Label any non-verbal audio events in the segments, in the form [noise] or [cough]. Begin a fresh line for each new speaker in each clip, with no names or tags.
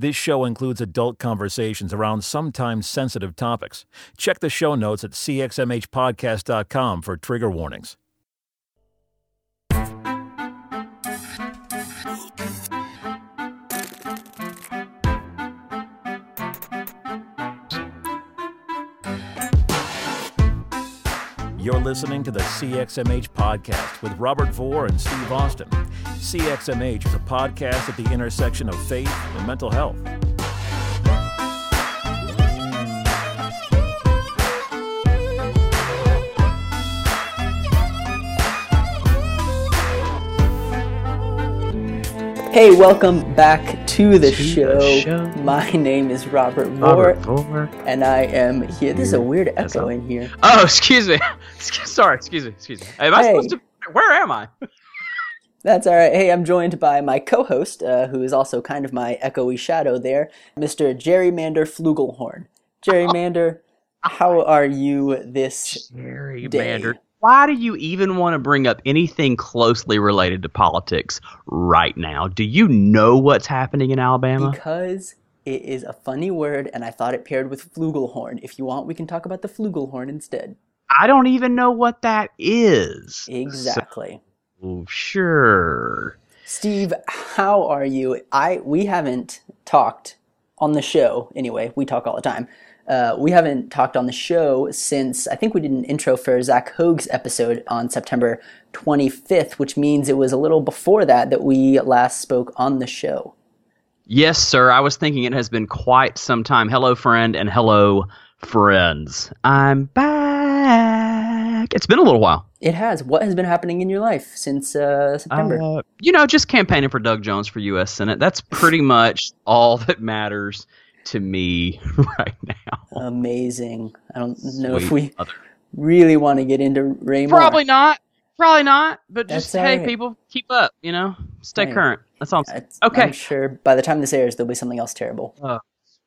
This show includes adult conversations around sometimes sensitive topics. Check the show notes at cxmhpodcast.com for trigger warnings. You're listening to the CXMH podcast with Robert Vore and Steve Austin. CXMH is a podcast at the intersection of faith and mental health.
Hey, welcome back to the,
To
show.
the show.
My name is Robert
Robert
Vore,
Vore.
and I am here. This is a weird echo in here.
Oh, excuse me. [laughs] Sorry, excuse me. Excuse me. Am I
Hey.
supposed to? Where am I? [laughs]
That's all right. Hey, I'm joined by my co-host, uh, who is also kind of my echoey shadow there, Mr. Gerrymander Flugelhorn. Gerrymander, [laughs] how are you this
Jerry
day?
Why do you even want to bring up anything closely related to politics right now? Do you know what's happening in Alabama?
Because it is a funny word, and I thought it paired with flugelhorn. If you want, we can talk about the flugelhorn instead.
I don't even know what that is.
Exactly.
So, sure.
Steve, how are you? I we haven't talked on the show anyway. We talk all the time. Uh, we haven't talked on the show since I think we did an intro for Zach Hoag's episode on September 25th, which means it was a little before that that we last spoke on the show.
Yes, sir. I was thinking it has been quite some time. Hello, friend, and hello, friends. I'm back. It's been a little while.
It has. What has been happening in your life since uh, September?
Uh, you know, just campaigning for Doug Jones for U.S. Senate. That's pretty [laughs] much all that matters to me [laughs] right now.
Amazing. I don't know if we
mother.
really want to get into Roy Moore.
Probably not. Probably not. But just hey,
alright.
people, keep up. You know, stay
Right.
current. That's all. I'm saying. Okay.
I'm sure by the time this airs, there'll be something else terrible.
Oh,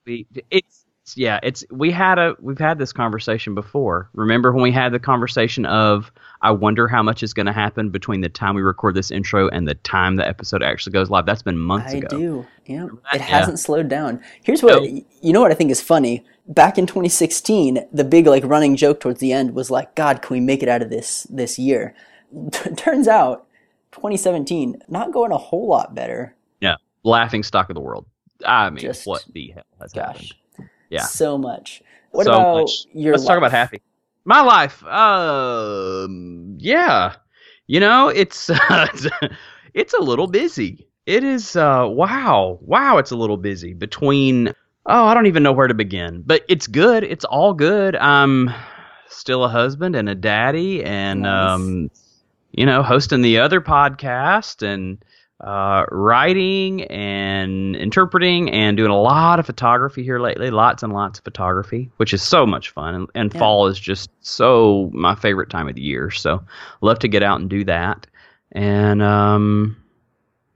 we, it's yeah. It's we had a we've had this conversation before. Remember when we had the conversation of I wonder how much is going to happen between the time we record this intro and the time the episode actually goes live. That's been months
I
ago.
I do. Yeah. It
Yeah.
hasn't slowed down. Here's what you know what I think is funny. Back in 2016, the big like running joke towards the end was like, "God, can we make it out of this this year?" [laughs] Turns out, 2017 not going a whole lot better.
Yeah, laughing stock of the world. I mean,
Just-
what the hell has happened? Yeah.
so much. What
so
about
much.
your?
Let's talk about happy. My life. Um, yeah. You know, [laughs] it's it's a little busy. It is. Uh, wow, wow. It's a little busy between. Oh, I don't even know where to begin. But it's good. It's all good. I'm still a husband and a daddy, and
Nice.
um, you know, hosting the other podcast and uh, writing and interpreting and doing a lot of photography here lately. Lots and lots of photography, which is so much fun. And, and
Yeah.
fall is just so my favorite time of the year. So love to get out and do that. And um,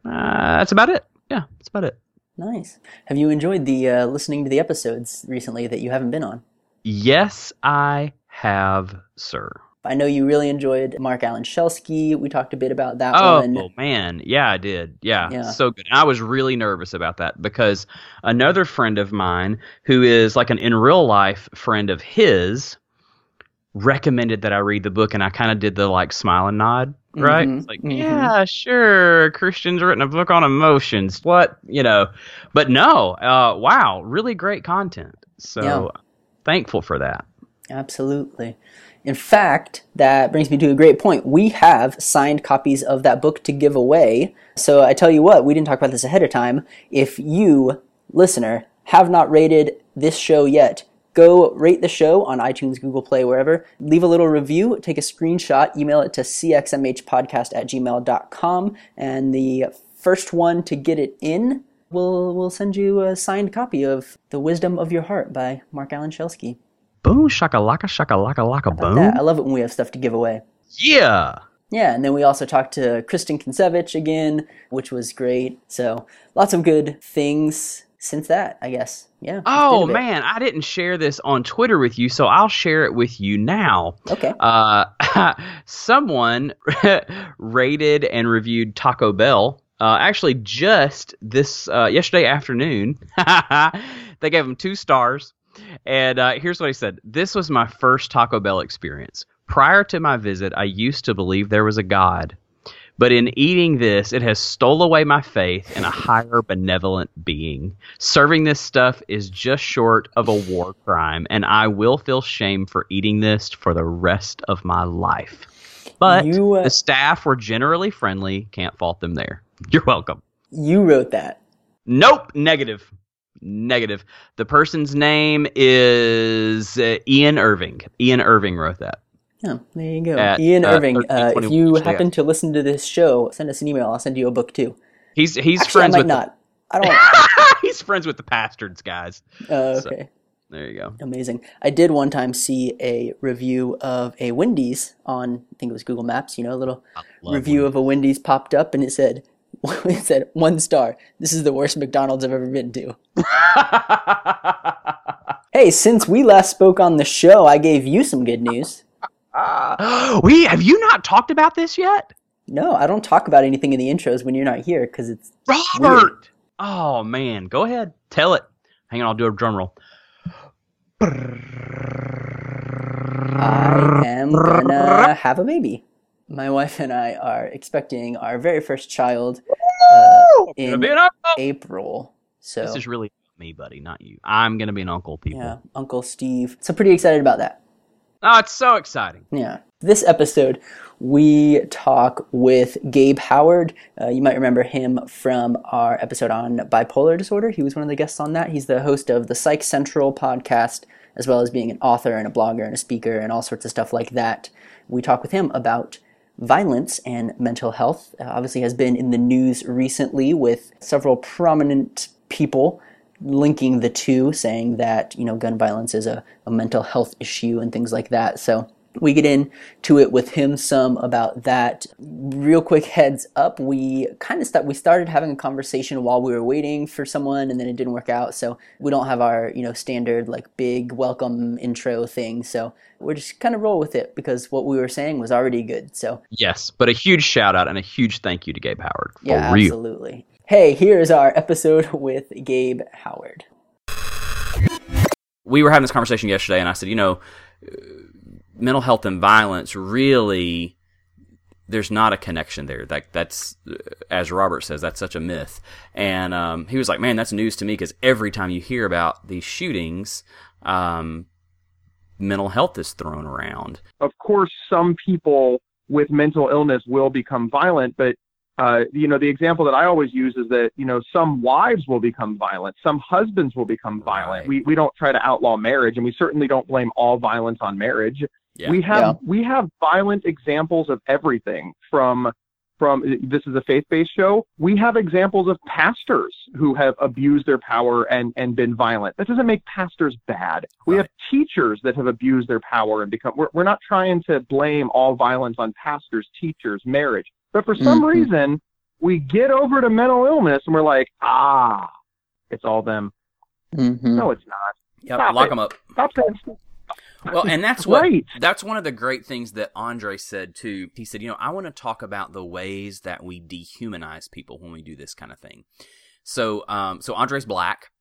uh, that's about it. Yeah, that's about it.
Nice. Have you enjoyed the uh, listening to the episodes recently that you haven't been on?
Yes, I have, sir.
I know you really enjoyed Marc Alan Schelske. We talked a bit about that
Oh
one.
man, yeah, I did. Yeah,
Yeah.
so good. I was really nervous about that because another friend of mine, who is like an in real life friend of his, recommended that I read the book, and I kind of did the like smile and nod, right?
Mhm,
It's like,
mhm.
yeah, sure. Christian's written a book on emotions. What you know? But no, uh, wow, really great content. So
Yeah.
thankful for that.
Absolutely. In fact, that brings me to a great point. We have signed copies of that book to give away. So I tell you what, we didn't talk about this ahead of time. If you, listener, have not rated this show yet, go rate the show on iTunes, Google Play, wherever. Leave a little review, take a screenshot, email it to cxmhpodcast at gmail.com, and the first one to get it in will will send you a signed copy of The Wisdom of Your Heart by Marc Alan Schelske.
Boom, shakalaka, shakalaka, laka,
About
boom.
that. I love it when we have stuff to give away.
Yeah.
Yeah, and then we also talked to Kristen Kinsevich again, which was great. So lots of good things since that, I guess. Yeah.
Oh man, I didn't share this on Twitter with you, so I'll share it with you now.
Okay.
Uh, [laughs] someone [laughs] rated and reviewed Taco Bell
Uh, actually, just this uh, yesterday afternoon, [laughs] they gave him two stars. And uh, here's what he said: This was my first Taco Bell experience. Prior to my visit, I used to believe there was a God, but in eating this, it has stole away my faith in a higher benevolent being. Serving this stuff is just short of a war crime, and I will feel shame for eating this for the rest of my life. But
You, uh,
the staff were generally friendly. Can't fault them there. You're welcome.
You wrote that.
Nope. Negative. Negative. The person's name is uh, Ian Irving. Ian Irving wrote that.
Yeah, there you go.
At,
Ian
uh,
Irving, uh, if you happen to listen to this show, send us an email. I'll send you a book too.
He's he's
Actually, I
friends
might
with
not. I don't. [laughs]
The, he's friends with the Pastards guys.
Uh,
So-
okay.
There you go.
Amazing. I did one time see a review of a Wendy's on, I think it was Google Maps, you know, a little review of a Wendy's popped up and it said, it [laughs] said one star. This is the worst McDonald's I've ever been to. [laughs] Hey, since we last spoke on the show, I gave you some good news. [gasps]
we have you not talked about this yet,
No, I don't talk about anything in the intros when you're not here because it's
Robert? Oh man, go ahead, tell it. Hang on, I'll do a drum roll.
I am gonna have a baby. My wife and I are expecting our very first child uh, in
be an uncle.
April. So
This is really me, buddy, not you. I'm gonna be an uncle, people.
yeah, Uncle Steve. So pretty excited about that.
Oh, it's so exciting.
Yeah. This episode, we talk with Gabe Howard. Uh, you might remember him from our episode on bipolar disorder. He was one of the guests on that. He's the host of the Psych Central podcast, as well as being an author and a blogger and a speaker and all sorts of stuff like that. We talk with him about violence and mental health. Uh, obviously, has been in the news recently with several prominent people linking the two, saying that you know gun violence is a, a mental health issue and things like that. So we get into it with him some about that. Real quick heads up, we kind of st- we started having a conversation while we were waiting for someone, and then it didn't work out. So we don't have our you know standard like big welcome intro thing. So we're just kind of roll with it because what we were saying was already good. So
Yes, but a huge shout out and a huge thank you to Gabe Howard. For
yeah,
real.
absolutely. Hey, here's our episode [laughs] with Gabe Howard.
we were having this conversation yesterday, and I said, you know, mental health and violence really. There's not a connection there. That that's, as Robert says, that's such a myth. And um, he was like, "Man, that's news to me because every time you hear about these shootings, um, mental health is thrown around."
of course, some people with mental illness will become violent, but uh, you know, the example that I always use is that you know some wives will become violent, some husbands will become violent.
Right.
We we don't try to outlaw marriage, and we certainly don't blame all violence on marriage.
Yeah.
We have
Yeah.
we have violent examples of everything from from this is a faith-based show. We have examples of pastors who have abused their power and and been violent. That doesn't make pastors bad. We
Right.
have teachers that have abused their power and become. We're we're not trying to blame all violence on pastors, teachers, marriage. But for some
Mhm.
reason, we get over to mental illness and we're like, ah, it's all them.
Mm-hmm.
No, it's not.
Yep,
Stop
lock
it.
them up.
Stop saying.
Well, and that's what
Right.
that's one of the great things that Andre said too. He said, "You know, I want to talk about the ways that we dehumanize people when we do this kind of thing." So, um, so Andre's black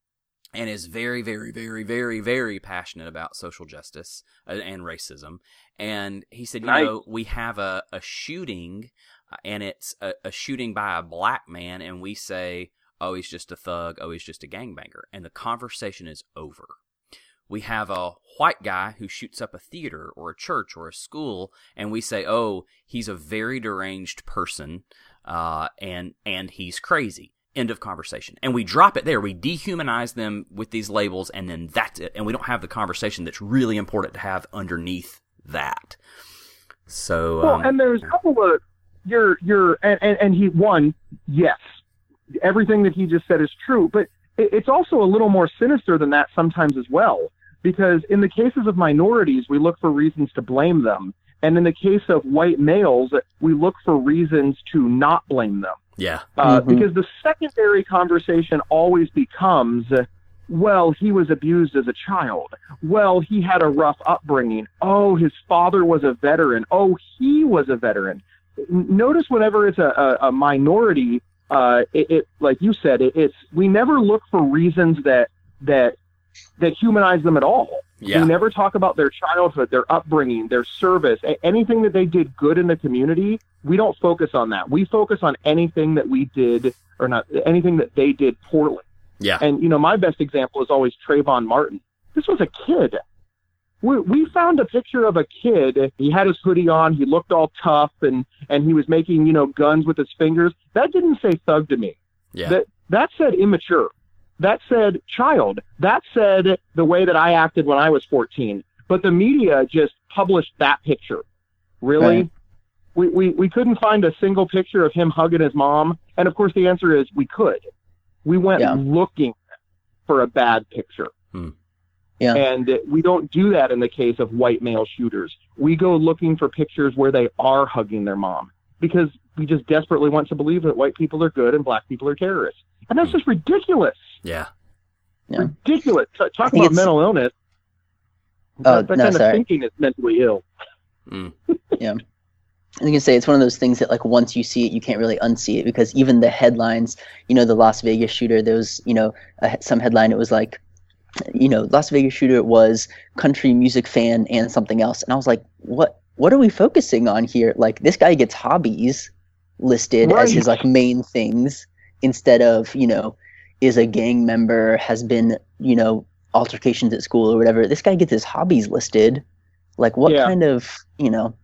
and is very, very, very, very, very passionate about social justice uh, and racism. And he said, "You
Nice.
know, we have a a shooting, uh, and it's a, a shooting by a black man, and we say." Oh, he's just a thug. Oh, he's just a gangbanger. And the conversation is over we have a white guy who shoots up a theater or a church or a school, and we say, "Oh, he's a very deranged person, uh, and and he's crazy." End of conversation. And we drop it there. We dehumanize them with these labels, and then that's it. And we don't have the conversation that's really important to have underneath that. So,
Well,
um,
and there's a couple of you're you're and, and, and he one yes, everything that he just said is true, but it's also a little more sinister than that sometimes as well. Because in the cases of minorities, we look for reasons to blame them, and in the case of white males, we look for reasons to not blame them.
yeah,
Uh,
Mhm.
Because the secondary conversation always becomes, well, he was abused as a child. Well, he had a rough upbringing. Oh, his father was a veteran. Oh, he was a veteran. Notice whenever it's a, a, a minority, uh, it, it like you said, it, it's we never look for reasons that that that humanize them at all.
Yeah.
We never talk about their childhood, their upbringing, their service, anything that they did good in the community. We don't focus on that. We focus on anything that we did or not anything that they did poorly.
Yeah.
And you know, my best example is always Trayvon Martin. This was a kid. We, we found a picture of a kid. He had his hoodie on. He looked all tough, and and he was making you know guns with his fingers. That didn't say thug to me.
Yeah.
That that said immature. That said child. That said the way that I acted when I was 14. But the media just published that picture. Really?
Right.
We, we we couldn't find a single picture of him hugging his mom. And of course the answer is we could. We went
Yeah.
looking for a bad picture.
Hmm.
Yeah.
And we don't do that in the case of white male shooters. We go looking for pictures where they are hugging their mom because we just desperately want to believe that white people are good and black people are terrorists. And that's just ridiculous.
Yeah.
Yeah.
Ridiculous. Talk about mental illness.
Oh,
that that
no,
kind
sorry.
of thinking is mentally ill.
Mm.
I was gonna say it's one of those things that like once you see it, you can't really unsee it because even the headlines, you know, the Las Vegas shooter, there was you know a, some headline. It was like, you know, Las Vegas shooter was country music fan and something else, and I was like, what? What are we focusing on here? Like this guy gets hobbies listed as his like main things instead of you know is a gang member has been you know altercations at school or whatever. This guy gets his hobbies listed. Like what
Yeah.
kind of you know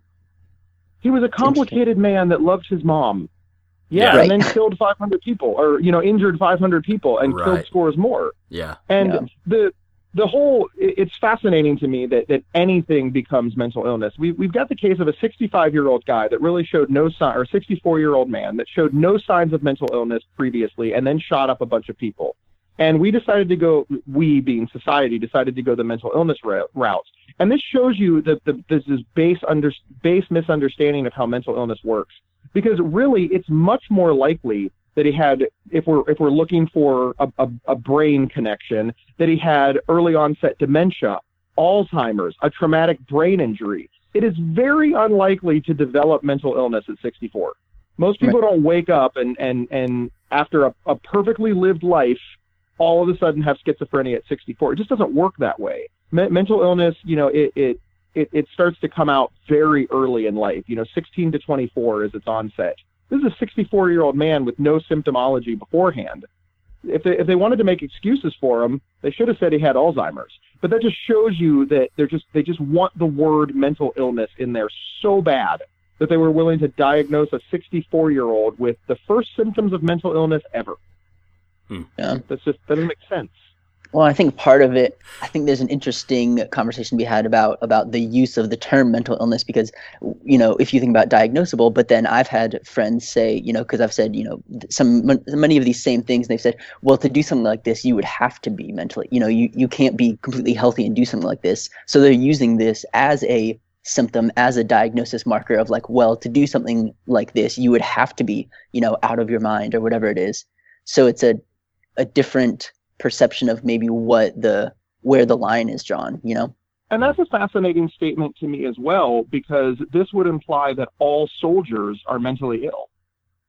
He was a complicated man that loved his mom. Yeah,
Yeah.
and then killed 500 people, or you know, injured 500 people, and
Right.
killed scores more.
Yeah.
And
Yeah.
the the whole it's fascinating to me that that anything becomes mental illness. We we've got the case of a 65 year old guy that really showed no sign, or 64 year old man that showed no signs of mental illness previously, and then shot up a bunch of people. And we decided to go, we being society, decided to go the mental illness route. And this shows you that the, this is base under base misunderstanding of how mental illness works. Because really, it's much more likely that he had, if we're if we're looking for a, a, a brain connection, that he had early onset dementia, Alzheimer's, a traumatic brain injury. It is very unlikely to develop mental illness at 64. Most people don't wake up and and and after a, a perfectly lived life, all of a sudden have schizophrenia at 64. It just doesn't work that way. Me- mental illness, you know, it, it it it starts to come out very early in life. You know, 16 to 24 is its onset. This is a 64 year old man with no symptomology beforehand. If they, if they wanted to make excuses for him, they should have said he had Alzheimer's. But that just shows you that they're just they just want the word mental illness in there so bad that they were willing to diagnose a 64 year old with the first symptoms of mental illness ever. Hmm.
Yeah.
That's just that doesn't make sense.
Well, I think part of it, I think there's an interesting conversation be had about about the use of the term mental illness because, you know, if you think about diagnosable, but then I've had friends say, you know, because I've said, you know, some many of these same things, and they've said, well, to do something like this, you would have to be mentally, you know, you you can't be completely healthy and do something like this. So they're using this as a symptom as a diagnosis marker of like, well, to do something like this, you would have to be, you know, out of your mind or whatever it is. So it's a a different perception of maybe what the where the line is drawn you know
And that's a fascinating statement to me as well, because this would imply that all soldiers are mentally ill.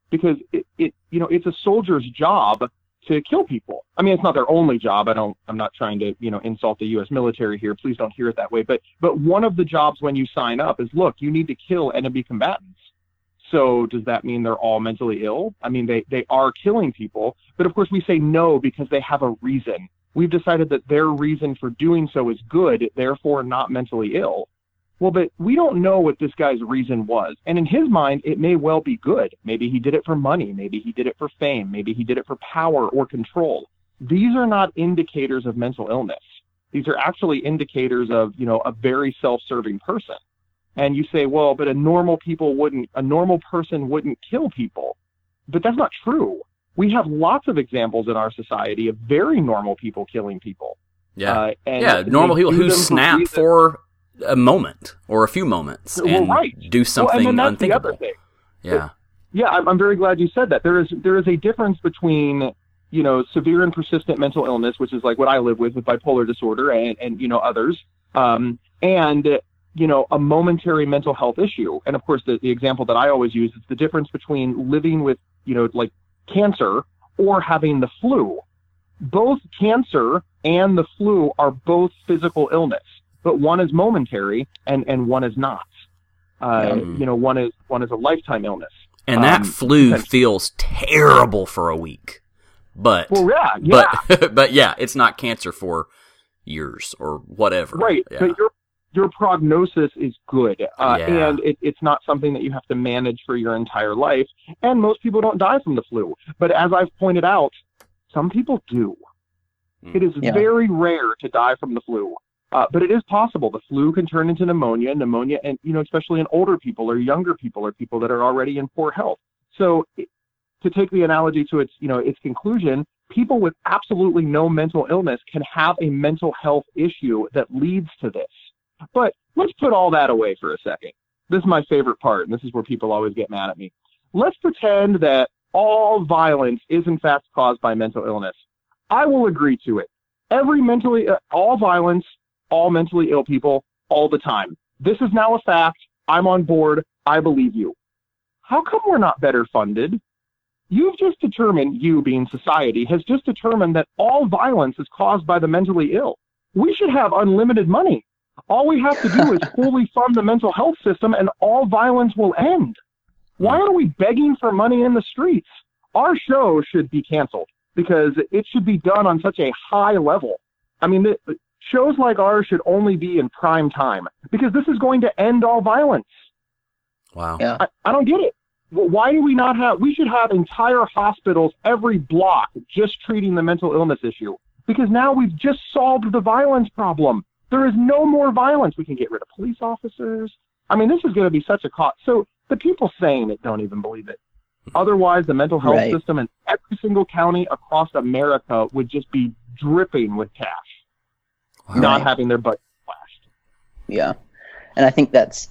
Because it, it you know, it's a soldier's job to kill people. I mean, it's not their only job. I don't I'm not trying to, you know, insult the US military here. Please don't hear it that way. But but one of the jobs when you sign up is look, you need to kill enemy combatants. So does that mean they're all mentally ill? I mean, they, they are killing people, but of course we say no because they have a reason. We've decided that their reason for doing so is good, therefore not mentally ill. Well, but we don't know what this guy's reason was. And in his mind, it may well be good. Maybe he did it for money. Maybe he did it for fame. Maybe he did it for power or control. These are not indicators of mental illness. These are actually indicators of, you know, a very self-serving person and you say, well, but a normal people wouldn't, a normal person wouldn't kill people. But that's not true. We have lots of examples in our society of very normal people killing people.
Yeah.
Uh, and
yeah. Normal people who snap
reasons-
for a moment or a few moments
Well,
and
right.
do
Well,
something
that's
unthinkable.
the other thing.
Yeah.
Yeah, I'm, I'm very glad you said that. There is there is a difference between you know severe and persistent mental illness, which is like what I live with with bipolar disorder and and you know others, um, and you know a momentary mental health issue. And of course, the, the example that I always use is the difference between living with you know like cancer or having the flu. Both cancer and the flu are both physical illness, but one is momentary and, and one is not. Uh,
Mm.
You know, one is one is a lifetime illness.
And that
Um,
flu feels terrible for a week. But
Well, yeah, yeah,
but [laughs] but yeah, it's not cancer for years or whatever.
right.
Yeah.
But your your prognosis is good, uh,
Yeah.
and it, it's not something that you have to manage for your entire life. And most people don't die from the flu, but as I've pointed out, some people do.
Mm.
It is
Yeah.
very rare to die from the flu. Uh, but it is possible. The flu can turn into pneumonia, pneumonia, and you know, especially in older people or younger people or people that are already in poor health. So, it, to take the analogy to its, you know, its conclusion, people with absolutely no mental illness can have a mental health issue that leads to this. But let's put all that away for a second. This is my favorite part, and this is where people always get mad at me. Let's pretend that all violence is in fact caused by mental illness. I will agree to it. Every mentally, uh, all violence, all mentally ill people, all the time. This is now a fact. I'm on board. I believe you. How come we're not better funded? You've just determined, you being society, has just determined that all violence is caused by the mentally ill. We should have unlimited money. All we have to do is [laughs] fully fund the mental health system and all violence will end. Why are we begging for money in the streets? Our show should be canceled because it should be done on such a high level. I mean, the, shows like ours should only be in prime time because this is going to end all violence.
wow.
Yeah.
I, I don't get it. Why do we not have? We should have entire hospitals every block just treating the mental illness issue because now we've just solved the violence problem. There is no more violence. We can get rid of police officers. I mean, this is going to be such a cost. So the people saying it don't even believe it. Otherwise, the mental health
Right.
system in every single county across America would just be dripping with cash, not
Right.
having their budget slashed.
Yeah. And I think that's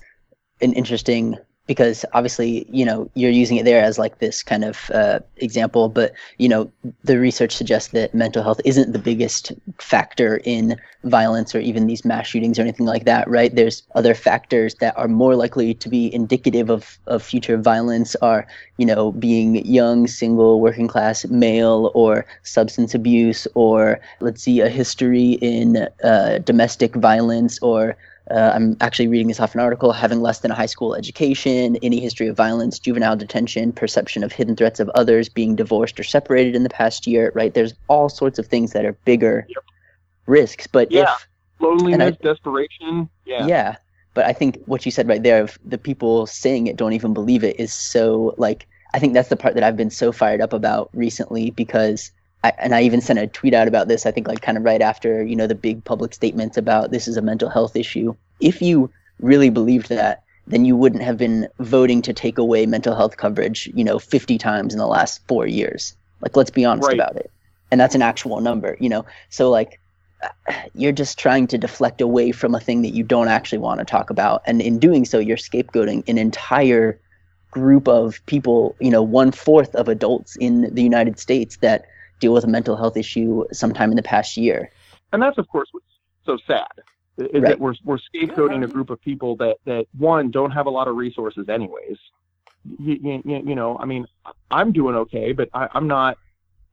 an interesting because obviously, you know, you're using it there as like this kind of uh, example, but you know, the research suggests that mental health isn't the biggest factor in violence or even these mass shootings or anything like that, right? There's other factors that are more likely to be indicative of, of future violence are, you know, being young, single, working class, male, or substance abuse, or let's see, a history in uh, domestic violence, or uh, I'm actually reading this off an article having less than a high school education, any history of violence, juvenile detention, perception of hidden threats of others, being divorced or separated in the past year, right? There's all sorts of things that are bigger
Yep.
risks. But
Yeah.
if
Loneliness, desperation. Yeah.
yeah. But I think what you said right there of the people saying it don't even believe it is so like I think that's the part that I've been so fired up about recently because I, and I even sent a tweet out about this I think like kind of right after you know the big public statements about this is a mental health issue. If you really believed that then you wouldn't have been voting to take away mental health coverage, you know, 50 times in the last 4 years. Like let's be honest
Right.
about it. And that's an actual number, you know. So like [sighs] you're just trying to deflect away from a thing that you don't actually want to talk about and in doing so you're scapegoating an entire group of people you know one fourth of adults in the united states that deal with a mental health issue sometime in the past year
and that's of course what's so sad is
Right.
that we're we're scapegoating a group of people that that one don't have a lot of resources anyways. You, you, you know, I mean, I'm doing okay, but I, I'm not.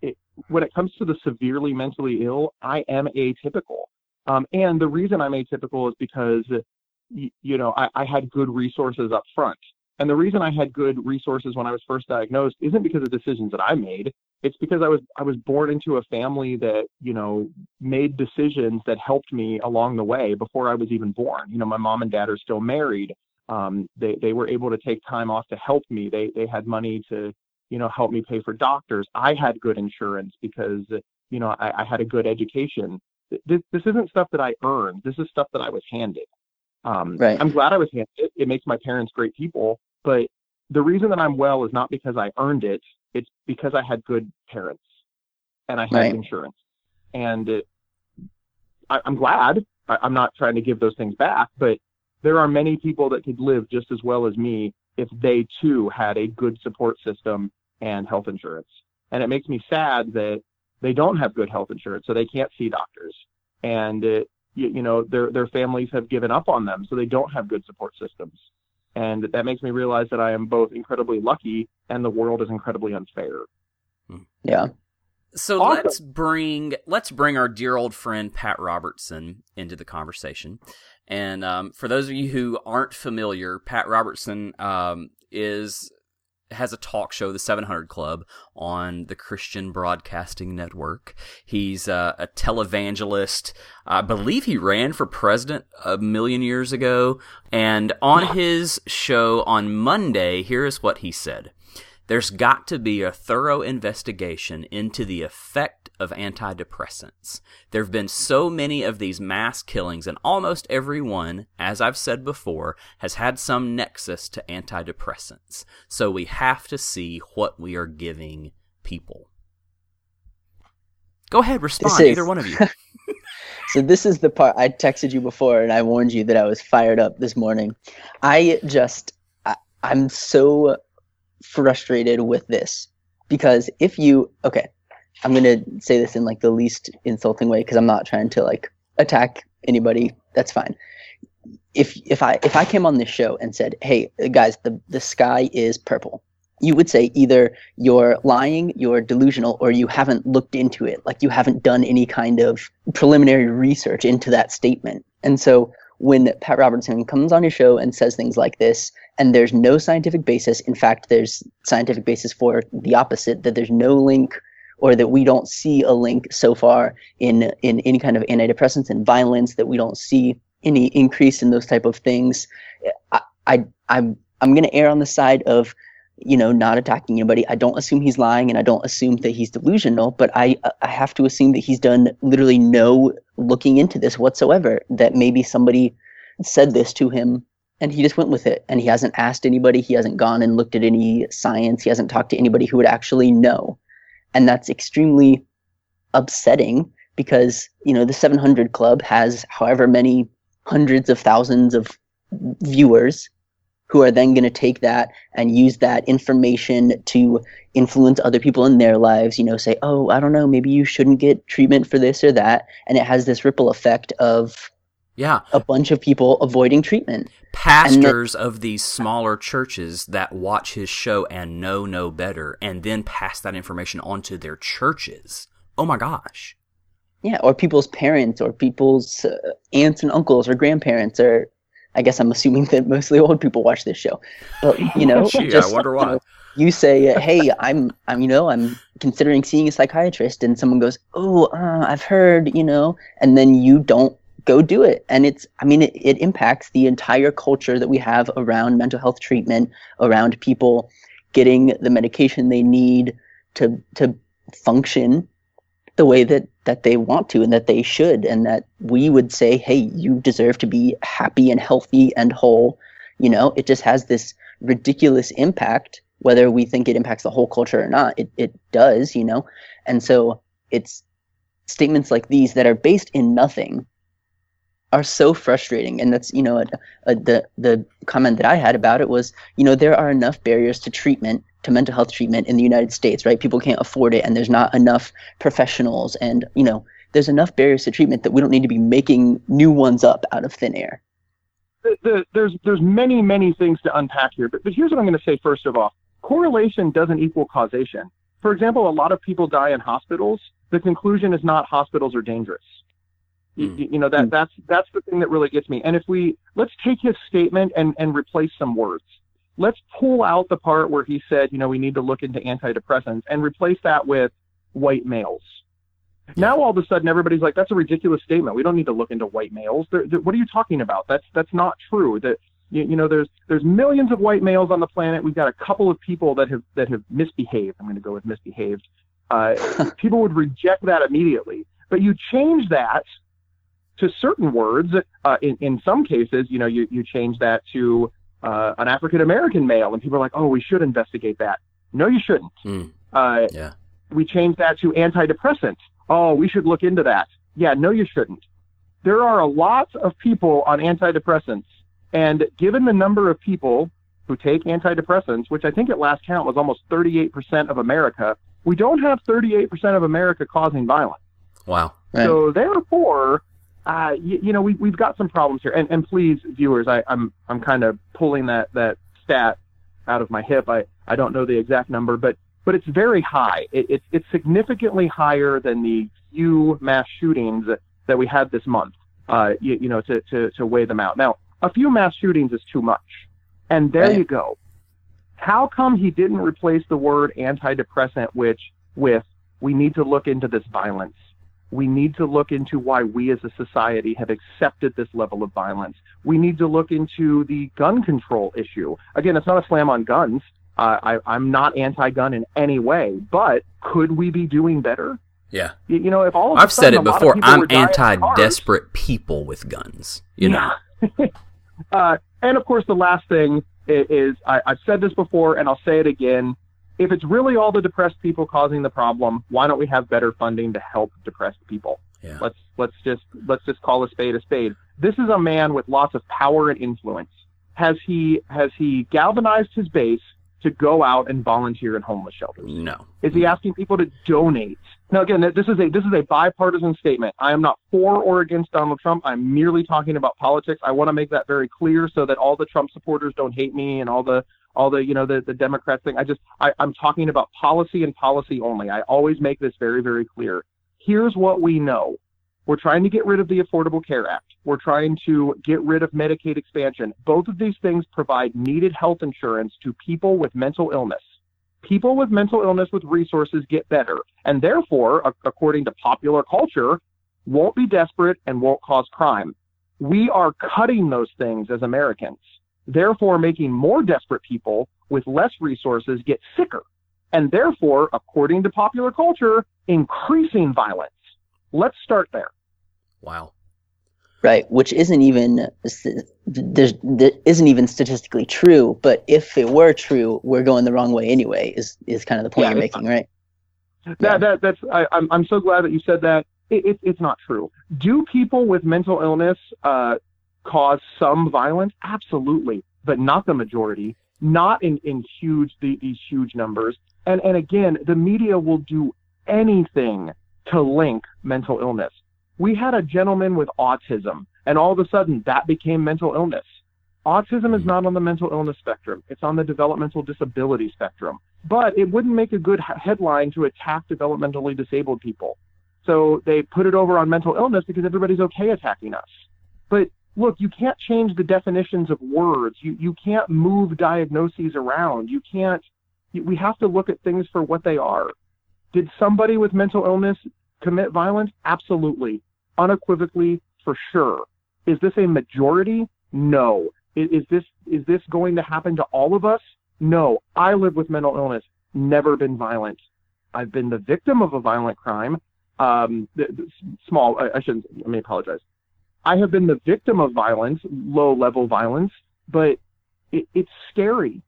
It, when it comes to the severely mentally ill, I am atypical. Um, and the reason I'm atypical is because, you know, I, I had good resources up front. And the reason I had good resources when I was first diagnosed isn't because of decisions that I made. It's because I was I was born into a family that you know made decisions that helped me along the way before I was even born. You know, my mom and dad are still married. Um, they they were able to take time off to help me. They they had money to you know help me pay for doctors. I had good insurance because you know I, I had a good education. This this isn't stuff that I earned. This is stuff that I was handed. Um,
Right.
I'm glad I was handed it. It makes my parents great people. But the reason that I'm well is not because I earned it. It's because I had good parents and I had
Right.
insurance. And it, I, I'm glad. I, I'm not trying to give those things back, but there are many people that could live just as well as me if they too had a good support system and health insurance. And it makes me sad that they don't have good health insurance, so they can't see doctors. And it, you, you know, their their families have given up on them, so they don't have good support systems. And that makes me realize that I am both incredibly lucky and the world is incredibly unfair.
Yeah.
So
Awesome.
let's bring let's bring our dear old friend Pat Robertson into the conversation. And um, for those of you who aren't familiar, Pat Robertson um, is has a talk show, the 700 Club, on the Christian Broadcasting Network. He's uh, a televangelist. I believe he ran for president a million years ago. And on his show on Monday, here is what he said. There's got to be a thorough investigation into the effect of antidepressants. There have been so many of these mass killings, and almost every one, as I've said before, has had some nexus to antidepressants. So we have to see what we are giving people. Go ahead, respond,
is-
either one of you. [laughs]
So this is the part I texted you before, and I warned you that I was fired up this morning. I just, I, I'm so frustrated with this because if you, okay, I'm gonna say this in like the least insulting way because I'm not trying to like attack anybody. That's fine. If if I if I came on this show and said, "Hey guys, the the sky is purple," you would say either you're lying, you're delusional, or you haven't looked into it. Like you haven't done any kind of preliminary research into that statement. And so when Pat Robertson comes on his show and says things like this, and there's no scientific basis, in fact, there's scientific basis for the opposite, that there's no link or that we don't see a link so far in in any kind of antidepressants and violence, that we don't see any increase in those type of things. I, I I'm I'm gonna err on the side of you know not attacking anybody i don't assume he's lying and i don't assume that he's delusional but i i have to assume that he's done literally no looking into this whatsoever that maybe somebody said this to him and he just went with it and he hasn't asked anybody he hasn't gone and looked at any science he hasn't talked to anybody who would actually know and that's extremely upsetting because you know the 700 club has however many hundreds of thousands of viewers who are then going to take that and use that information to influence other people in their lives you know say oh i don't know maybe you shouldn't get treatment for this or that. And it has this ripple effect of
Yeah,
a bunch of people avoiding treatment
pastors of these smaller churches that watch his show and know no better and then pass that information on to their churches. Oh my gosh.
yeah or people's parents or people's uh, aunts and uncles or grandparents or i guess i'm assuming that mostly old people watch this show but you know [laughs]
Gee,
just,
I wonder
you
why.
know, you say uh, hey i'm i'm you know i'm considering seeing a psychiatrist and someone goes oh uh, i've heard you know and then you don't go do it. And it's i mean it, it impacts the entire culture that we have around mental health treatment around people getting the medication they need to to function the way that that they want to and that they should. And that we would say hey you deserve to be happy and healthy and whole. You know it just has this ridiculous impact whether we think it impacts the whole culture or not. It, it does you know. And so it's statements like these that are based in nothing are so frustrating and that's you know a, a, the the comment that i had about it was you know there are enough barriers to treatment to mental health treatment in the united states right people can't afford it and there's not enough professionals and you know there's enough barriers to treatment that we don't need to be making new ones up out of thin air
the, the, there's there's many many things to unpack here, but but here's what I'm going to say first of all: correlation doesn't equal causation. For example, a lot of people die in hospitals. The conclusion is not hospitals are dangerous. You,
Mm.
you know that that's that's the thing that really gets me. And if we let's take his statement and and replace some words. Let's pull out the part where he said, you know, we need to look into antidepressants and replace that with white males. Now all of a sudden everybody's like, that's a ridiculous statement. We don't need to look into white males. They're, they're- what are you talking about? That's that's not true. That you, you know, there's there's millions of white males on the planet. We've got a couple of people that have that have misbehaved. I'm going to go with misbehaved. Uh, [laughs] people would reject that immediately. But you change that to certain words. Uh, in in some cases, you know, you you change that to uh, an African American male, and people are like, oh, we should investigate that. No, you shouldn't.
Mm.
Uh,
Yeah.
we change that to antidepressant. Oh, we should look into that. Yeah, no, you shouldn't. There are a lot of people on antidepressants, and given the number of people who take antidepressants, which I think at last count was almost 38% of America, we don't have 38% of America causing violence.
Wow.
Right.
So therefore, uh, you, you know, we, we've got some problems here. And, and please, viewers, I, I'm I'm kind of pulling that that stat out of my hip. I, I don't know the exact number, but but it's very high. It, it, it's significantly higher than the few mass shootings that we had this month. Uh, you, you know, to, to to weigh them out. Now, a few mass shootings is too much, and there
Right.
you go. How come he didn't replace the word antidepressant, which with we need to look into this violence? We need to look into why we as a society have accepted this level of violence. We need to look into the gun control issue. Again, it's not a slam on guns. Uh, I, I'm not anti-gun in any way, but could we be doing better?
Yeah.
You, you know, if all of a
I've said it before. I'm
were dying cars-
anti-desperate people with guns. You know. [laughs]
uh, and of course, the last thing i- is I, I've said this before, and I'll say it again. If it's really all the depressed people causing the problem, why don't we have better funding to help depressed people?
Yeah.
Let's let's just let's just call a spade a spade. This is a man with lots of power and influence. Has he has he galvanized his base to go out and volunteer in homeless shelters?
No.
Is he asking people to donate? Now, again, this is a this is a bipartisan statement. I am not for or against Donald Trump. I'm merely talking about politics. I want to make that very clear so that all the Trump supporters don't hate me and all the all the you know the the Democrats thing. I just I, I'm talking about policy and policy only. I always make this very very clear. Here's what we know. We're trying to get rid of the Affordable Care Act. We're trying to get rid of Medicaid expansion. Both of these things provide needed health insurance to people with mental illness people with mental illness with resources get better, and therefore, according to popular culture, won't be desperate and won't cause crime. We are cutting those things as Americans, therefore, making more desperate people with less resources get sicker, and therefore, according to popular culture, increasing violence. Let's start there.
Wow.
Right, which isn't even there's that isn't even statistically true. But if it were true, we're going the wrong way anyway. Is is kind of the point
Yeah,
you're
it's
making, right? Yeah.
That, that that's I, I'm I'm so glad that you said that. It, it, it's not true. Do people with mental illness uh, cause some violence? Absolutely, but not the majority. Not in in huge the, these huge numbers. And and again, the media will do anything to link mental illness. We had a gentleman with autism, and all of a sudden that became mental illness. Autism is mm-hmm. not on the mental illness spectrum; it's on the developmental disability spectrum but it wouldn't make a good headline to attack developmentally disabled people. So they put it over on mental illness because everybody's okay attacking us. But look, you can't change the definitions of words. You you can't move diagnoses around. You can't. We have to look at things for what they are. Did somebody with mental illness commit violence? Absolutely, unequivocally, for sure. Is this a majority? No. Is, is this is this going to happen to all of us? No, I live with mental illness, never been violent. I've been the victim of a violent crime. Um, small, I, I shouldn't, let me apologize. I have been the victim of violence, low level violence, but it, it's scary.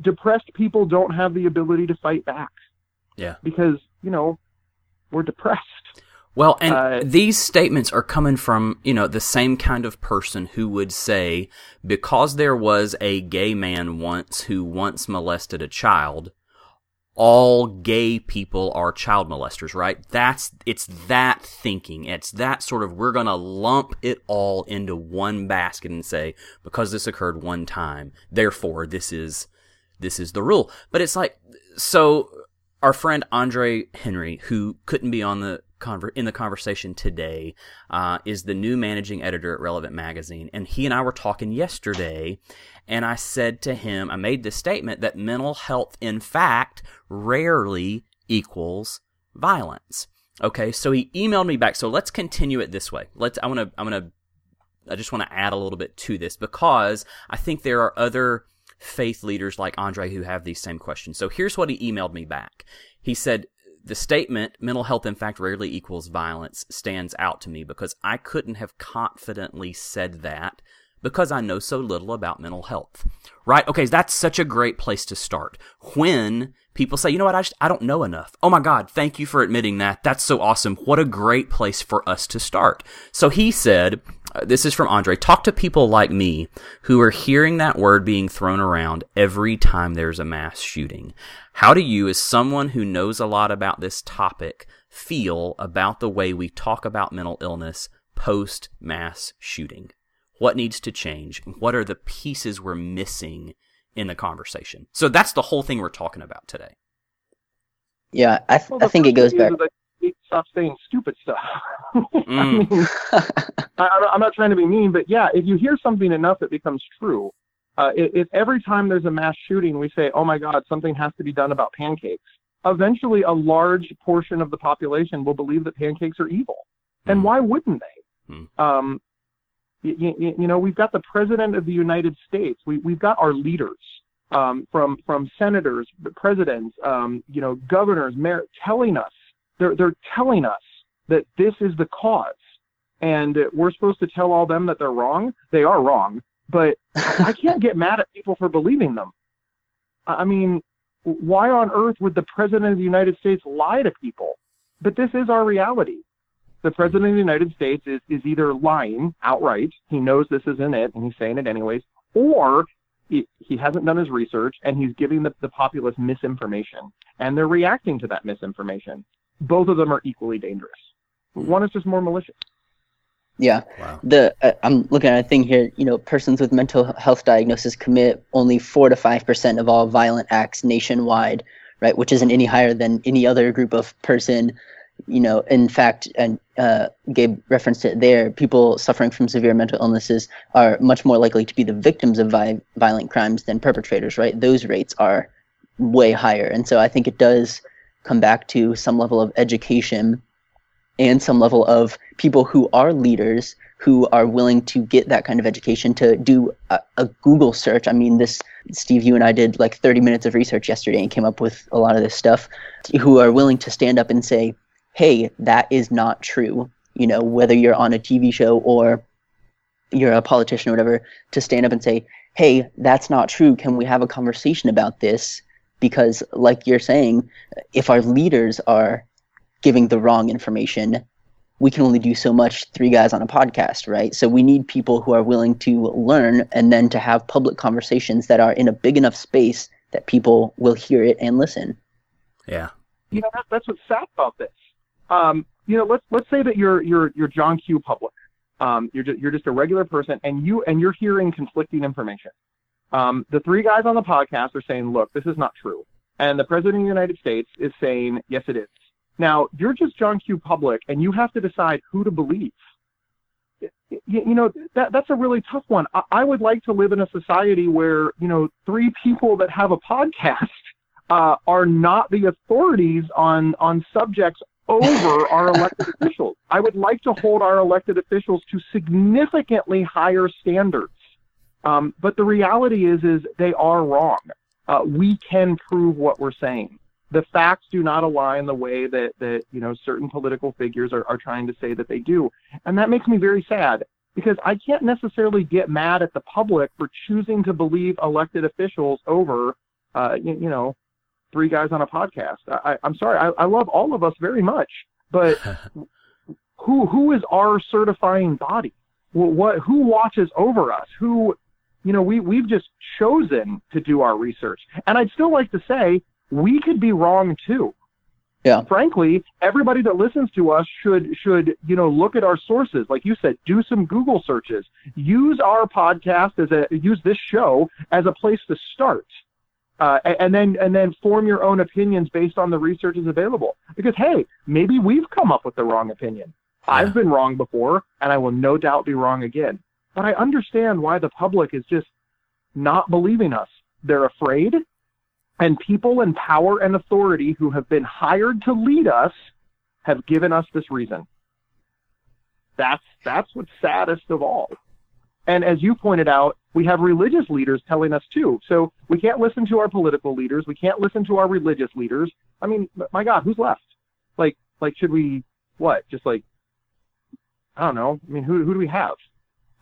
Depressed people don't have the ability to fight back
Yeah.
because, you know, we're depressed.
Well, and
Uh,
these statements are coming from, you know, the same kind of person who would say, because there was a gay man once who once molested a child, all gay people are child molesters, right? That's, it's that thinking. It's that sort of, we're gonna lump it all into one basket and say, because this occurred one time, therefore this is, this is the rule. But it's like, so our friend Andre Henry, who couldn't be on the conver- in the conversation today, uh, is the new managing editor at Relevant Magazine, and he and I were talking yesterday, and I said to him, I made the statement that mental health, in fact, rarely equals violence. Okay, so he emailed me back. So let's continue it this way. Let's. I want to. I'm to I just want to add a little bit to this because I think there are other faith leaders like Andre who have these same questions. So here's what he emailed me back. He said, the statement, mental health in fact rarely equals violence, stands out to me because I couldn't have confidently said that because I know so little about mental health. Right? Okay, that's such a great place to start. When people say, you know what, I, just, I don't know enough. Oh my God, thank you for admitting that. That's so awesome. What a great place for us to start. So he said, Uh, this is from Andre, talk to people like me who are hearing that word being thrown around every time there's a mass shooting. How do you, as someone who knows a lot about this topic, feel about the way we talk about mental illness post mass shooting? What needs to change? What are the pieces we're missing in the conversation? So that's the whole thing we're talking about today.
Yeah, I, th-
Well,
I think it goes back.
is that stop saying stupid stuff. [laughs]
Mm.
I mean, I, I'm- I'm not trying to be mean, but yeah, if you hear something enough, it becomes true. Uh, if, if every time there's a mass shooting, we say, "Oh my God, something has to be done about pancakes," eventually a large portion of the population will believe that pancakes are evil. And
Mm.
why wouldn't they?
Mm.
Um, you, you, you know, we've got the president of the United States. We, we've got our leaders um, from from senators, presidents, um, you know, governors, mayor, telling us they're they're telling us that this is the cause, and we're supposed to tell all them that they're wrong. They are wrong, but [laughs] I can't get mad at people for believing them. I mean, why on earth would the president of the United States lie to people? But this is our reality. The president of the United States is, is either lying outright, he knows this isn't it, and he's saying it anyways, or he, he hasn't done his research and he's giving the, the populace misinformation, and they're reacting to that misinformation. Both of them are equally dangerous. One is just more malicious.
Yeah.
Wow.
The uh, I'm looking at a thing here. You know, persons with mental health diagnosis commit only four to five percent of all violent acts nationwide, right? Which isn't any higher than any other group of person. You know, in fact, and uh, Gabe referenced it there. People suffering from severe mental illnesses are much more likely to be the victims of vi- violent crimes than perpetrators, right? Those rates are way higher, and so I think it does come back to some level of education and some level of people who are leaders who are willing to get that kind of education to do a, a Google search. I mean, this Steve, you and I did like 30 minutes of research yesterday and came up with a lot of this stuff. Who are willing to stand up and say, "Hey, that is not true." You know, whether you're on a TV show or you're a politician or whatever, to stand up and say, "Hey, that's not true. Can we have a conversation about this?" Because, like you're saying, if our leaders are giving the wrong information, we can only do so much three guys on a podcast, right? So we need people who are willing to learn and then to have public conversations that are in a big enough space that people will hear it and listen.
Yeah.
you know that's what's sad about this. Um, you know, let's let's say that you're you're you're John Q. Public. Um, you're just, you're just a regular person, and you and you're hearing conflicting information. Um, the three guys on the podcast are saying, "Look, this is not true," and the president of the United States is saying, "Yes, it is." Now you're just John Q. Public, and you have to decide who to believe. You, you know that that's a really tough one. I, I would like to live in a society where you know three people that have a podcast uh, are not the authorities on on subjects over [laughs] our elected officials. I would like to hold our elected officials to significantly higher standards. Um, but the reality is, is they are wrong. Uh, we can prove what we're saying. The facts do not align the way that, that you know certain political figures are, are trying to say that they do, and that makes me very sad because I can't necessarily get mad at the public for choosing to believe elected officials over, uh, you, you know, three guys on a podcast. I, I'm sorry, I, I love all of us very much, but [laughs] who who is our certifying body? What, what who watches over us? Who, you know, we we've just chosen to do our research, and I'd still like to say we could be wrong too.
Yeah.
Frankly, everybody that listens to us should should you know look at our sources, like you said, do some Google searches, use our podcast as a use this show as a place to start uh, and then and then form your own opinions based on the research is available. Because hey, maybe we've come up with the wrong opinion. I've been wrong before, and I will no doubt be wrong again. But I understand why the public is just not believing us. They're afraid, and people in power and authority who have been hired to lead us have given us this reason. That's that's what's saddest of all. And as you pointed out, we have religious leaders telling us too. So we can't listen to our political leaders. We can't listen to our religious leaders. I mean, my God, who's left? Like, like, should we, what? Just like, I don't know. I mean, who, who do we have?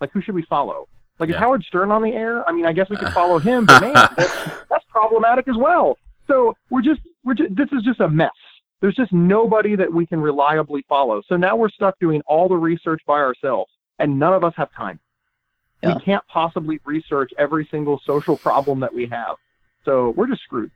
Like, who should we follow? Like, is Howard Stern on the air? I mean, I guess we could [laughs] follow him, but man, that's, that's problematic as well. So we're just, we're just, this is just a mess. There's just nobody that we can reliably follow. So now we're stuck doing all the research by ourselves, and none of us have time
Yeah.
we can't possibly research every single social problem that we have. So we're just screwed.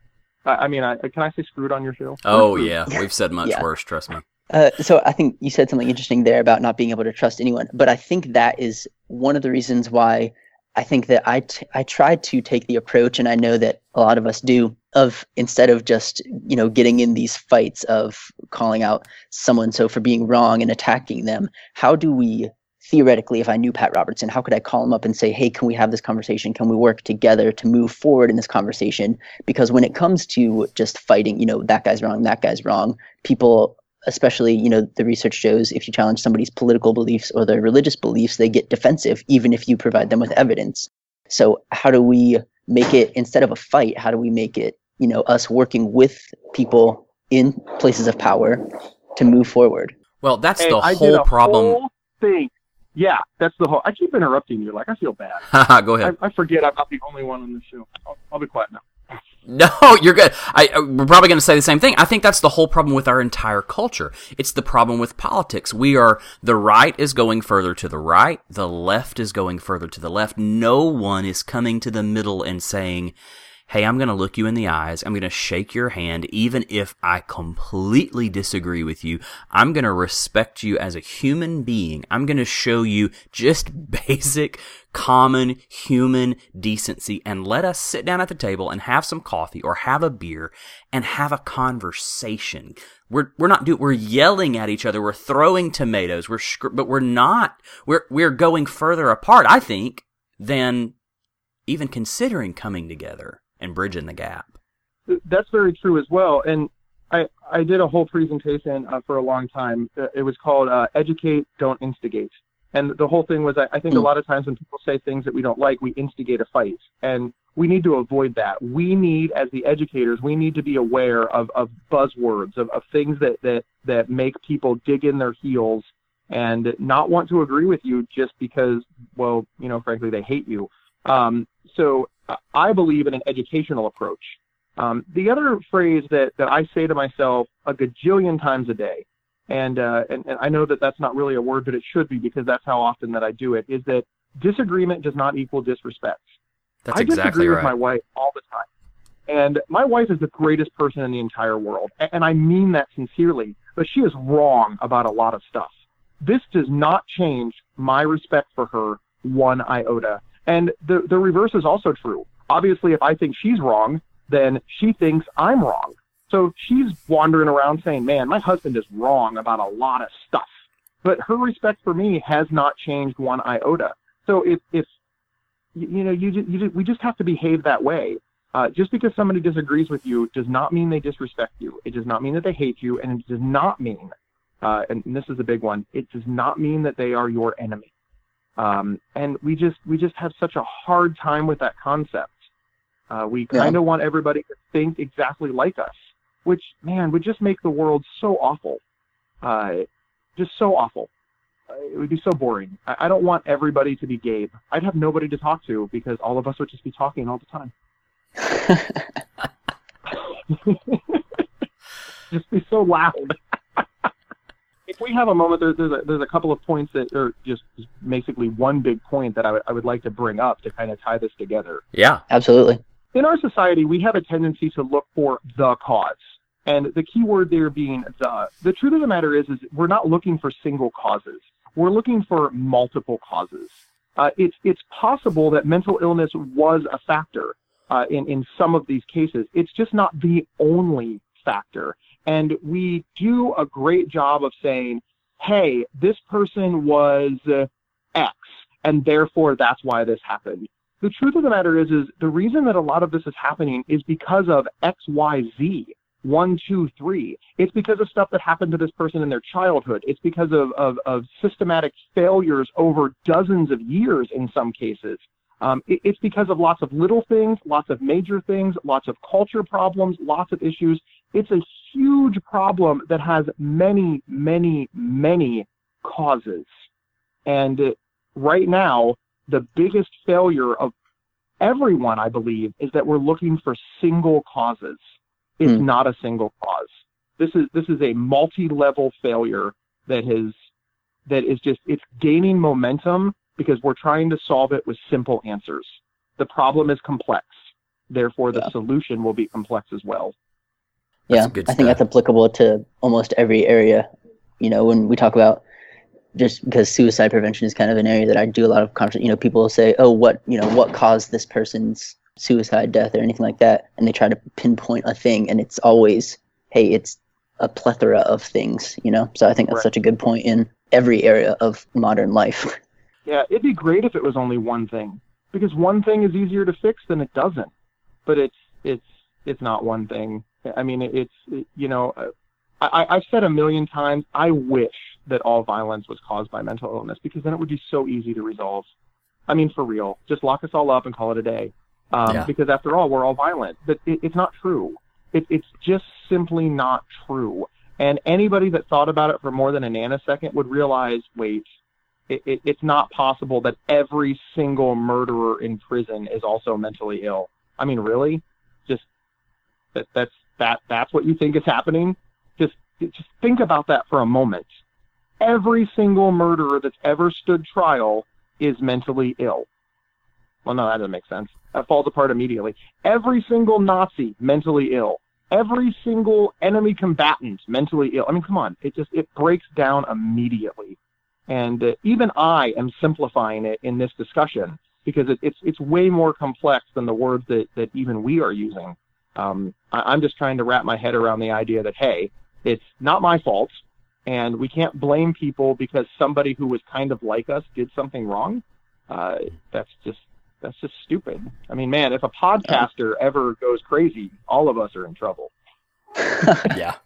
I, I mean, I, can I say screwed on your show?
Oh yeah, we've said much
Yeah.
worse. Trust me.
Uh, so I think you said something interesting there about not being able to trust anyone, but I think that is one of the reasons why I think that I, t- I tried to take the approach, and I know that a lot of us do, of instead of just you know getting in these fights of calling out someone so for being wrong and attacking them how do we theoretically if i knew pat robertson how could i call him up and say hey can we have this conversation? Can we work together to move forward in this conversation? Because when it comes to just fighting you know that guy's wrong that guy's wrong people especially you know the research shows if you challenge somebody's political beliefs or their religious beliefs they get defensive even if you provide them with evidence so how do we make it instead of a fight how do we make it you know us working with people in places of power to move forward
Well, that's
Hey,
the
I did
whole
a
problem.
whole thing. Yeah, that's the whole. I keep interrupting you. Like I feel bad. [laughs]
Go ahead.
I, I forget I'm not the only one on this show. I'll, I'll be quiet now.
No, [laughs] you're good. I, I- we're probably going to say the same thing. I think that's the whole problem with our entire culture. It's the problem with politics. We are, the right is going further to the right, the left is going further to the left. No one is coming to the middle and saying, Hey, I'm going to look you in the eyes. I'm going to shake your hand. Even if I completely disagree with you, I'm going to respect you as a human being. I'm going to show you just [laughs] basic, common human decency and let us sit down at the table and have some coffee or have a beer and have a conversation. We're, we're not do, we're yelling at each other. We're throwing tomatoes. We're, but we're not, we're, we're going further apart, I think, than even considering coming together and bridging the gap.
That's very true as well. And I I did a whole presentation uh, for a long time. Uh, It was called uh, "Educate, Don't Instigate." And the whole thing was, I, I think a
Mm.
lot of times when people say things that we don't like, we instigate a fight, and we need to avoid that. We need, as the educators, we need to be aware of, of buzzwords, of, of things that, that that make people dig in their heels and not want to agree with you just because, well, you know, frankly, they hate you. Um, so I believe in an educational approach. Um, the other phrase that, that I say to myself a gajillion times a day, and, uh, and and I know that that's not really a word, but it should be because that's how often that I do it, is that disagreement does not equal disrespect.
That's
I
exactly
disagree with my wife all the time. And my wife is the greatest person in the entire world. And I mean that sincerely, but she is wrong about a lot of stuff. This does not change my respect for her one iota. And the, the reverse is also true. Obviously, if I think she's wrong, then she thinks I'm wrong. So she's wandering around saying, man, my husband is wrong about a lot of stuff. But her respect for me has not changed one iota. So if, if you, know, you, you we just have to behave that way. Uh, just because somebody disagrees with you does not mean they disrespect you. It does not mean that they hate you, and it does not mean, uh, and this is a big one, it does not mean that they are your enemy. Um, and we just we just have such a hard time with that concept. Uh, we kind of want everybody to think exactly like us, which man would just make the world so awful, uh, just so awful. Uh, it would be so boring. I, I don't want everybody to be Gabe. I'd have nobody to talk to because all of us would just be talking all the time. [laughs] [laughs] just be so loud. If we have a moment, there, there's a, there's a couple of points that are just basically one big point that I would I would like to bring up to kind of tie this together.
Yeah.
Absolutely.
In our society, we have a tendency to look for the cause. And the key word there being the. The truth of the matter is, is we're not looking for single causes. We're looking for multiple causes. Uh, it's it's possible that mental illness was a factor uh, in in some of these cases. It's just not the only factor. And we do a great job of saying, "Hey, this person was uh, X, and therefore that's why this happened." The truth of the matter is, is the reason that a lot of this is happening is because of X, Y, Z one, two, three. It's because of stuff that happened to this person in their childhood. It's because of, of, of systematic failures over dozens of years in some cases. Um, it, it's because of lots of little things, lots of major things, lots of culture problems, lots of issues. It's a huge problem that has many, many, many causes. And uh, right now, the biggest failure of everyone, I believe, is that we're looking for single causes it's
Hmm.
not a single cause. This is this is a multi-level failure that has that is just it's gaining momentum because we're trying to solve it with simple answers. The problem is complex. Therefore, the
Yeah.
solution will be complex as well.
Yeah,
good
I think that's applicable to almost every area. You know, when we talk about just because suicide prevention is kind of an area that I do a lot of conversation. You know, people will say, "Oh, what you know, what caused this person's suicide, death, or anything like that, and they try to pinpoint a thing, and it's always, hey, it's a plethora of things, you know. So I think that's
Right.
such a good point in every area of modern life. [laughs]
Yeah, it'd be great if it was only one thing, because one thing is easier to fix than it doesn't. But it's it's it's not one thing. I mean, it's it, you know, I, I I've said a million times. I wish that all violence was caused by mental illness, because then it would be so easy to resolve. I mean, for real, just lock us all up and call it a day. Um,
Yeah.
Because after all, we're all violent. But it, it's not true. It, it's just simply not true. And anybody that thought about it for more than a nanosecond would realize, wait, it, it, it's not possible that every single murderer in prison is also mentally ill. I mean, really? Just that that's that that's what you think is happening? Just just think about that for a moment. Every single murderer that's ever stood trial is mentally ill. Well, no, that doesn't make sense. That falls apart immediately. Every single Nazi mentally ill. Every single enemy combatant mentally ill. I mean, come on. It just it breaks down immediately. And uh, even I am simplifying it in this discussion because it, it's it's way more complex than the words that, that even we are using. Um, I, I'm just trying to wrap my head around the idea that hey, it's not my fault, and we can't blame people because somebody who was kind of like us did something wrong. Uh, that's just that's just stupid. I mean, man, if a podcaster ever goes crazy, all of us are in trouble. [laughs]
yeah.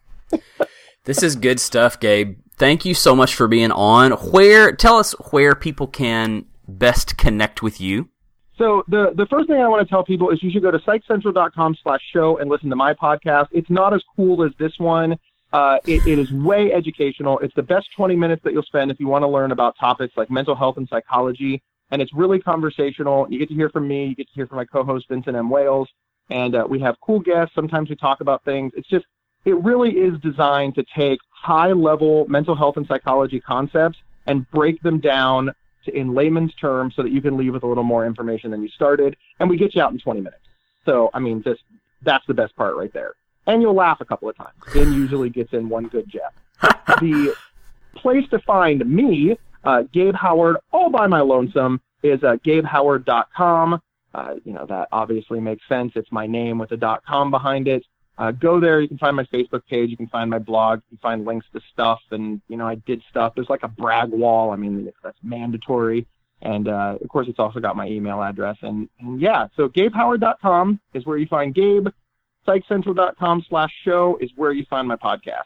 This is good stuff, Gabe. Thank you so much for being on. Where tell us where people can best connect with you.
So the the first thing I want to tell people is you should go to psychcentral.com slash show and listen to my podcast. It's not as cool as this one. Uh, it, it is way educational. It's the best 20 minutes that you'll spend if you want to learn about topics like mental health and psychology. And it's really conversational. You get to hear from me. You get to hear from my co-host Vincent M. Wales. And uh, we have cool guests. Sometimes we talk about things. It's just, it really is designed to take high level mental health and psychology concepts and break them down to, in layman's terms so that you can leave with a little more information than you started. And we get you out in 20 minutes. So, I mean, just that's the best part right there. And you'll laugh a couple of times. Ben usually gets in one good jab. [laughs] the place to find me, uh, Gabe Howard, all by my lonesome, is uh, GabeHoward.com. Uh, you know, that obviously makes sense. It's my name with a dot .com behind it. Uh, go there. You can find my Facebook page. You can find my blog. You can find links to stuff. And, you know, I did stuff. There's like a brag wall. I mean, that's mandatory. And, uh, of course, it's also got my email address. And, and yeah, so GabeHoward.com is where you find Gabe. PsychCentral.com slash show is where you find my podcast.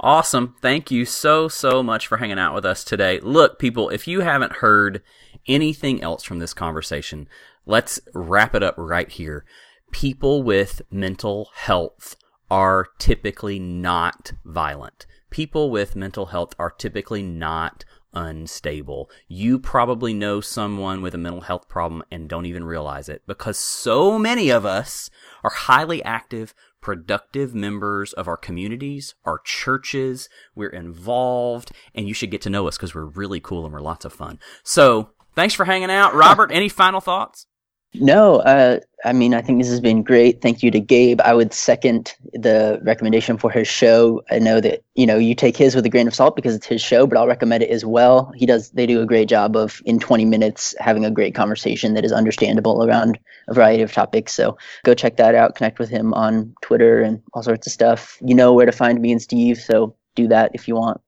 Awesome. Thank you so, so much for hanging out with us today. Look, people, if you haven't heard anything else from this conversation, let's wrap it up right here. People with mental health are typically not violent. People with mental health are typically not unstable. You probably know someone with a mental health problem and don't even realize it because so many of us are highly active, productive members of our communities, our churches. We're involved and you should get to know us because we're really cool and we're lots of fun. So thanks for hanging out. Robert, [laughs] any final thoughts?
No, uh, I mean, I think this has been great. Thank you to Gabe. I would second the recommendation for his show. I know that, you know, you take his with a grain of salt because it's his show, but I'll recommend it as well. He does, they do a great job of, in 20 minutes, having a great conversation that is understandable around a variety of topics. So go check that out. Connect with him on Twitter and all sorts of stuff. You know where to find me and Steve, so do that if you want.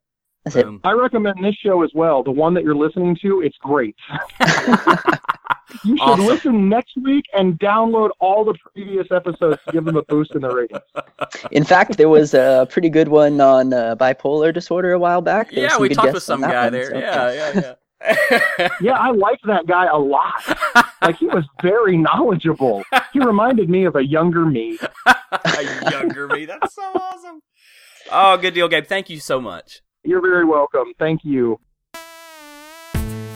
That's it.
I recommend this show as well. The one that you're listening to, it's great. [laughs] you should
Awesome.
listen next week and download all the previous episodes to give them a boost in the ratings.
In fact, there was a pretty good one on uh, bipolar disorder a while back. There
Yeah, we talked with some guy
one,
there.
so-
Yeah, yeah, yeah. [laughs]
Yeah, I liked that guy a lot. Like he was very knowledgeable. He reminded me of a younger me. [laughs]
a younger me. That's so awesome. Oh, good deal, Gabe. Thank you so much.
You're very welcome. Thank you.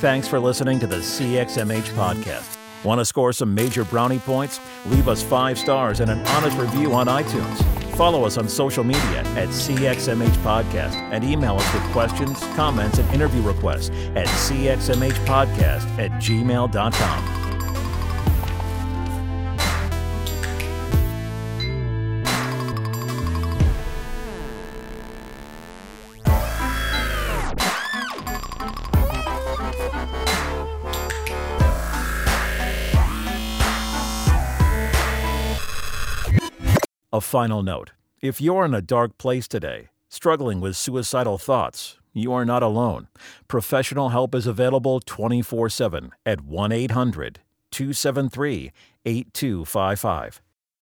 Thanks for listening to the CXMH podcast. Want to score some major brownie points? Leave us five stars and an honest review on iTunes. Follow us on social media at CXMH Podcast and email us with questions, comments, and interview requests at CXMHpodcast at gmail.com. A final note if you're in a dark place today, struggling with suicidal thoughts, you are not alone. Professional help is available 24 7 at 1 800 273 8255.